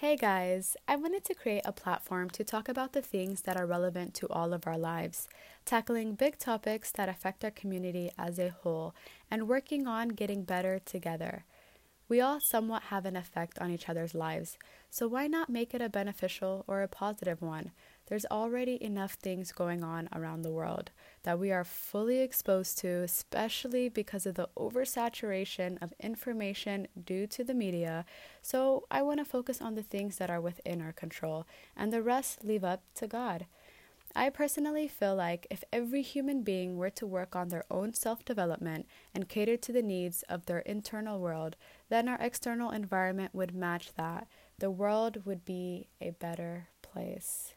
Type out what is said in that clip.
Hey guys, I wanted to create a platform to talk about the things that are relevant to all of our lives, tackling big topics that affect our community as a whole, and working on getting better together. We all somewhat have an effect on each other's lives, so why not make it a beneficial or a positive one? There's already enough things going on around the world that we are fully exposed to, especially because of the oversaturation of information due to the media. So I want to focus on the things that are within our control and the rest leave up to God. I personally feel like if every human being were to work on their own self development and cater to the needs of their internal world, then our external environment would match that. The world would be a better place.